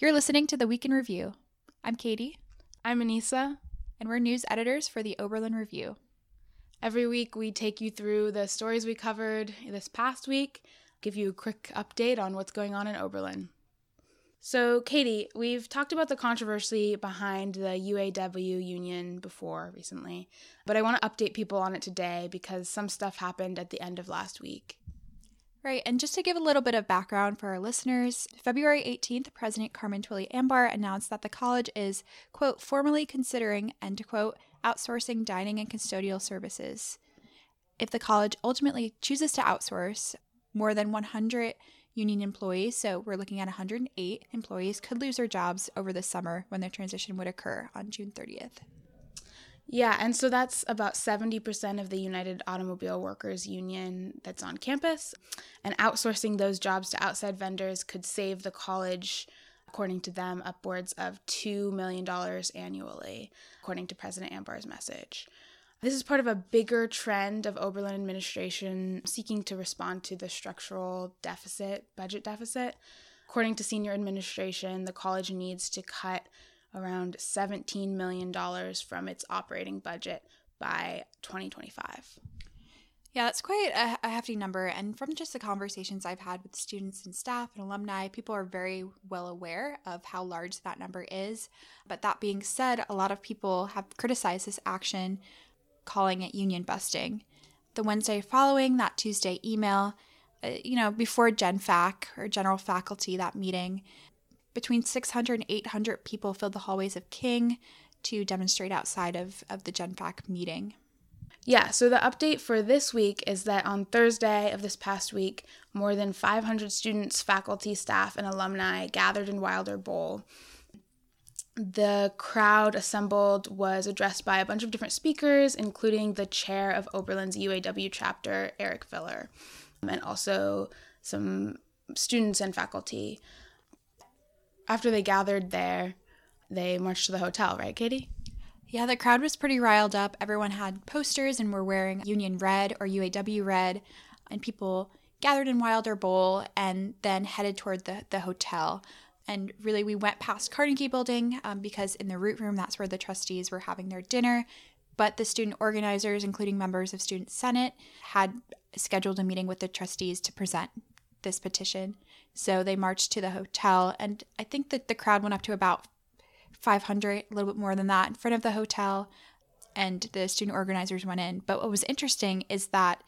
You're listening to the Week in Review. I'm Katie. I'm Anissa. And we're news editors for the Oberlin Review. Every week, we take you through the stories we covered this past week, give you a quick update on what's going on in Oberlin. So, Katie, we've talked about the controversy behind the UAW union before recently, but I want to update people on it today because some stuff happened at the end of last week. Right, and just to give a little bit of background for our listeners, February 18th, President Carmen Twillie Ambar announced that the college is, quote, formally considering, end quote, outsourcing dining and custodial services. If the college ultimately chooses to outsource, more than 100 union employees, so we're looking at 108 employees, could lose their jobs over the summer when the transition would occur on June 30th. Yeah, and so that's about 70% of the United Automobile Workers Union that's on campus. And outsourcing those jobs to outside vendors could save the college, according to them, upwards of $2 million annually, according to President Ambar's message. This is part of a bigger trend of Oberlin administration seeking to respond to the structural deficit, budget deficit. According to senior administration, the college needs to cut around $17 million from its operating budget by 2025. Yeah, that's quite a, a, hefty number. And from just the conversations I've had with students and staff and alumni, people are very well aware of how large that number is. But that being said, a lot of people have criticized this action, calling it union busting. The Wednesday following that Tuesday email, uh, you know, before Gen Fac or general faculty, that meeting, between 600 and 800 people filled the hallways of King to demonstrate outside of, of the GenFac meeting. Yeah, so the update for this week is that on Thursday of this past week, more than 500 students, faculty, staff, and alumni gathered in Wilder Bowl. The crowd assembled was addressed by a bunch of different speakers, including the chair of Oberlin's UAW chapter, Eric Filler, and also some students and faculty after they gathered there, they marched to the hotel, right, Katie? Yeah, the crowd was pretty riled up. Everyone had posters and were wearing Union Red or UAW Red, and people gathered in Wilder Bowl and then headed toward the, the hotel. And really, we went past Carnegie Building um, because in the root room, that's where the trustees were having their dinner. But the student organizers, including members of Student Senate, had scheduled a meeting with the trustees to present this petition. So they marched to the hotel, and I think that the crowd went up to about 500, a little bit more than that, in front of the hotel, and the student organizers went in. But what was interesting is that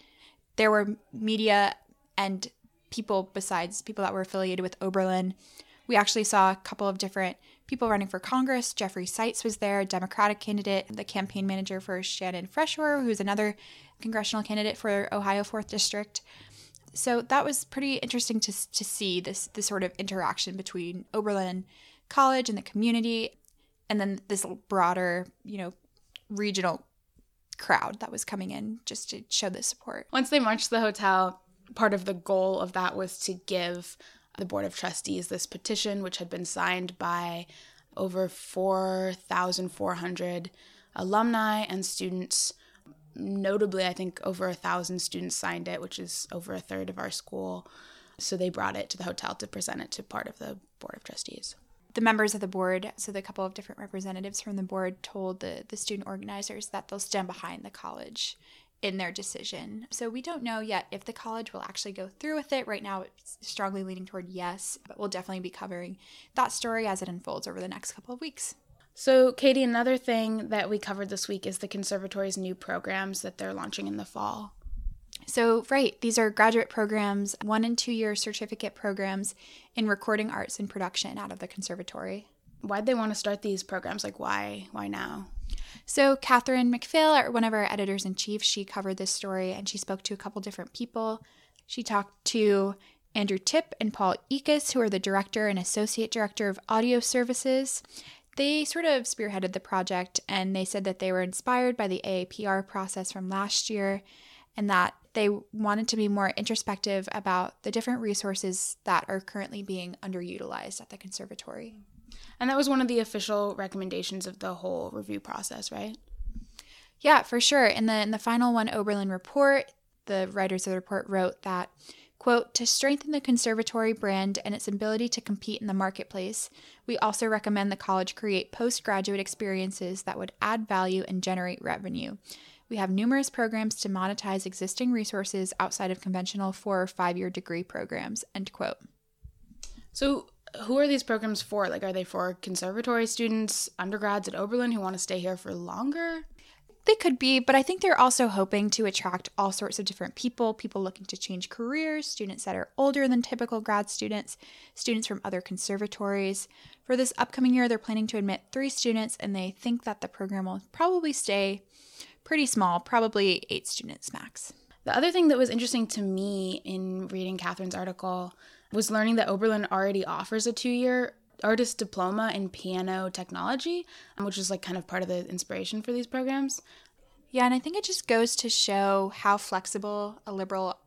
there were media and people besides people that were affiliated with Oberlin. We actually saw a couple of different people running for Congress. Jeffrey Sites was there, a Democratic candidate, the campaign manager for Shannon Freshour, who's another congressional candidate for Ohio 4th District so that was pretty interesting to, to see this this sort of interaction between Oberlin College and the community, and then this broader, you know, regional crowd that was coming in just to show the support. Once they marched to the hotel, part of the goal of that was to give the Board of Trustees this petition, which had been signed by over 4,400 alumni and students notably, I think over a thousand students signed it, which is over a third of our school. So they brought it to the hotel to present it to part of the board of trustees. The members of the board, so the couple of different representatives from the board, told the, the student organizers that they'll stand behind the college in their decision. So we don't know yet if the college will actually go through with it. Right now, it's strongly leaning toward yes, but we'll definitely be covering that story as it unfolds over the next couple of weeks. So, Katie, another thing that we covered this week is the conservatory's new programs that they're launching in the fall. So, right, these are graduate programs, one and two year certificate programs in recording arts and production out of the conservatory. Why'd they want to start these programs? Like, why? Why now? So, Catherine McPhail, one of our editors in chief, she covered this story and she spoke to a couple different people. She talked to Andrew Tripp and Paul Eachus, who are the director and associate director of audio services they sort of spearheaded the project and they said that they were inspired by the AAPR process from last year and that they wanted to be more introspective about the different resources that are currently being underutilized at the conservatory. And that was one of the official recommendations of the whole review process, right? Yeah, for sure. In the in the final one Oberlin report, the writers of the report wrote that Quote, to strengthen the conservatory brand and its ability to compete in the marketplace, we also recommend the college create postgraduate experiences that would add value and generate revenue. We have numerous programs to monetize existing resources outside of conventional four or five year degree programs. End quote. So, who are these programs for? Like, are they for conservatory students, undergrads at Oberlin who want to stay here for longer? They could be, but I think they're also hoping to attract all sorts of different people people looking to change careers, students that are older than typical grad students, students from other conservatories. For this upcoming year, they're planning to admit three students, and they think that the program will probably stay pretty small, probably eight students max. The other thing that was interesting to me in reading Catherine's article was learning that Oberlin already offers a two year artist diploma in piano technology, um, which is like kind of part of the inspiration for these programs. Yeah, and I think it just goes to show how flexible a liberal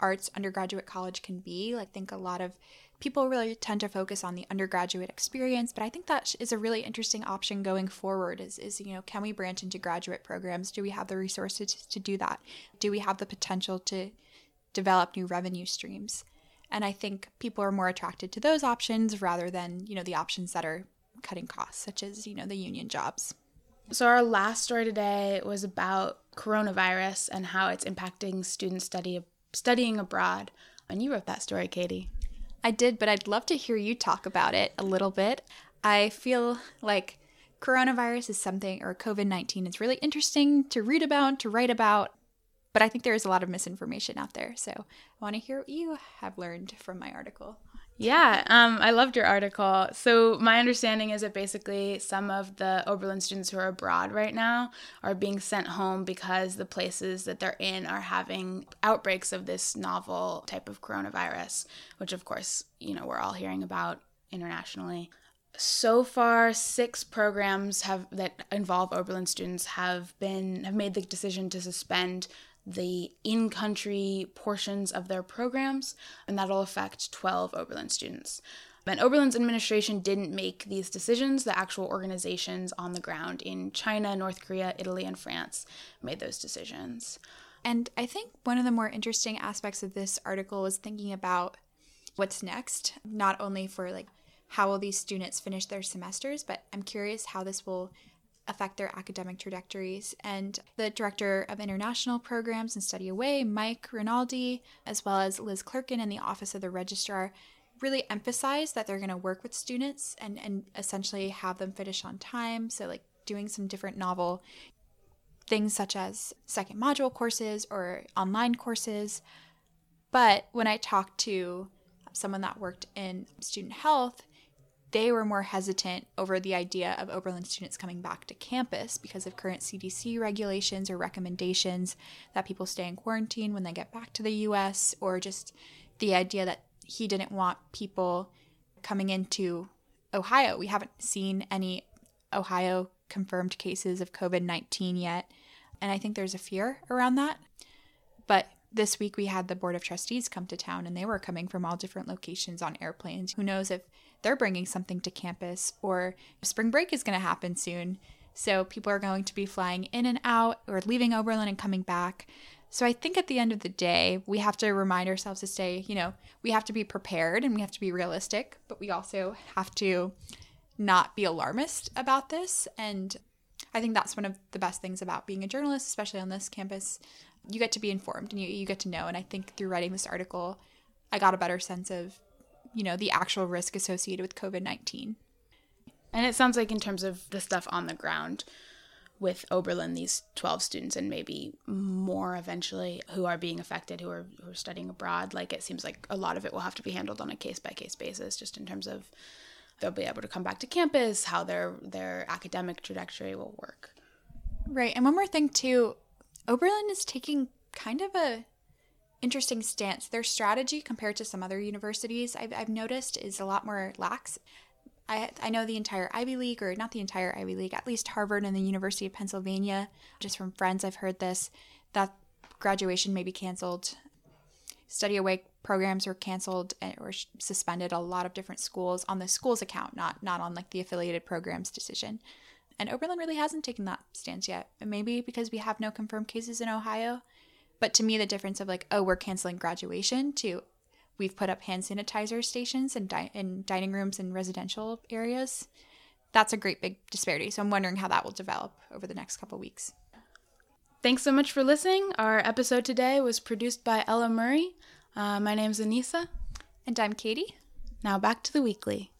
arts undergraduate college can be. Like, I think a lot of people really tend to focus on the undergraduate experience, but I think that is a really interesting option going forward. Is is you know, can we branch into graduate programs? Do we have the resources to do that? Do we have the potential to develop new revenue streams? And I think people are more attracted to those options rather than, you know, the options that are cutting costs, such as, you know, the union jobs. So, our last story today was about coronavirus and how it's impacting students study, studying abroad. And you wrote that story, Katie. I did, but I'd love to hear you talk about it a little bit. I feel like coronavirus is something, or COVID 19 is really interesting to read about, to write about. But I think there is a lot of misinformation out there. So I want to hear what you have learned from my article. Yeah, um, I loved your article. So, my understanding is that basically some of the Oberlin students who are abroad right now are being sent home because the places that they're in are having outbreaks of this novel type of coronavirus, which, of course, you know, we're all hearing about internationally. So far, six programs have that involve Oberlin students have been have made the decision to suspend the in country portions of their programs, and that'll affect 12 Oberlin students. And Oberlin's administration didn't make these decisions. The actual organizations on the ground in China, North Korea, Italy, and France made those decisions. And I think one of the more interesting aspects of this article was thinking about what's next, not only for like how will these students finish their semesters, but I'm curious how this will affect their academic trajectories. And the director of international programs and Study Away, Mike Rinaldi, as well as Liz Clerkin in the office of the registrar, really emphasize that they're going to work with students and, and essentially have them finish on time. So, like doing some different novel things such as second module courses or online courses. But when I talked to someone that worked in student health, they were more hesitant over the idea of Oberlin students coming back to campus because of current CDC regulations or recommendations that people stay in quarantine when they get back to the US, or just the idea that he didn't want people coming into Ohio. We haven't seen any Ohio confirmed cases of COVID 19 yet. And I think there's a fear around that. But this week we had the Board of Trustees come to town and they were coming from all different locations on airplanes. Who knows if they're bringing something to campus or spring break is going to happen soon. So people are going to be flying in and out or leaving Oberlin and coming back. So I think at the end of the day, we have to remind ourselves to stay, you know, we have to be prepared and we have to be realistic, but we also have to not be alarmist about this. And I think that's one of the best things about being a journalist, especially on this campus. You get to be informed and you, you get to know. And I think through writing this article, I got a better sense of you know, the actual risk associated with COVID 19. And it sounds like, in terms of the stuff on the ground with Oberlin, these 12 students and maybe more eventually who are being affected, who are, who are studying abroad, like it seems like a lot of it will have to be handled on a case by case basis, just in terms of they'll be able to come back to campus, how their, their academic trajectory will work. Right. And one more thing, too Oberlin is taking kind of a interesting stance. Their strategy compared to some other universities I've, I've noticed is a lot more lax. I, I know the entire Ivy League, or not the entire Ivy League, at least Harvard and the University of Pennsylvania, just from friends I've heard this, that graduation may be canceled. Study away programs were canceled eh, or suspended a lot of different schools on the school's account, not not on like the affiliated programs decision. And Oberlin really hasn't taken that stance yet. Maybe because we have no confirmed cases in Ohio, but to me, the difference of like, oh, we're canceling graduation to, we've put up hand sanitizer stations in, di- in dining rooms and residential areas. That's a great big disparity. So I'm wondering how that will develop over the next couple weeks. Thanks so much for listening. Our episode today was produced by Ella Murray. Uh, my name's Anissa. And I'm Katie. Now back to the weekly.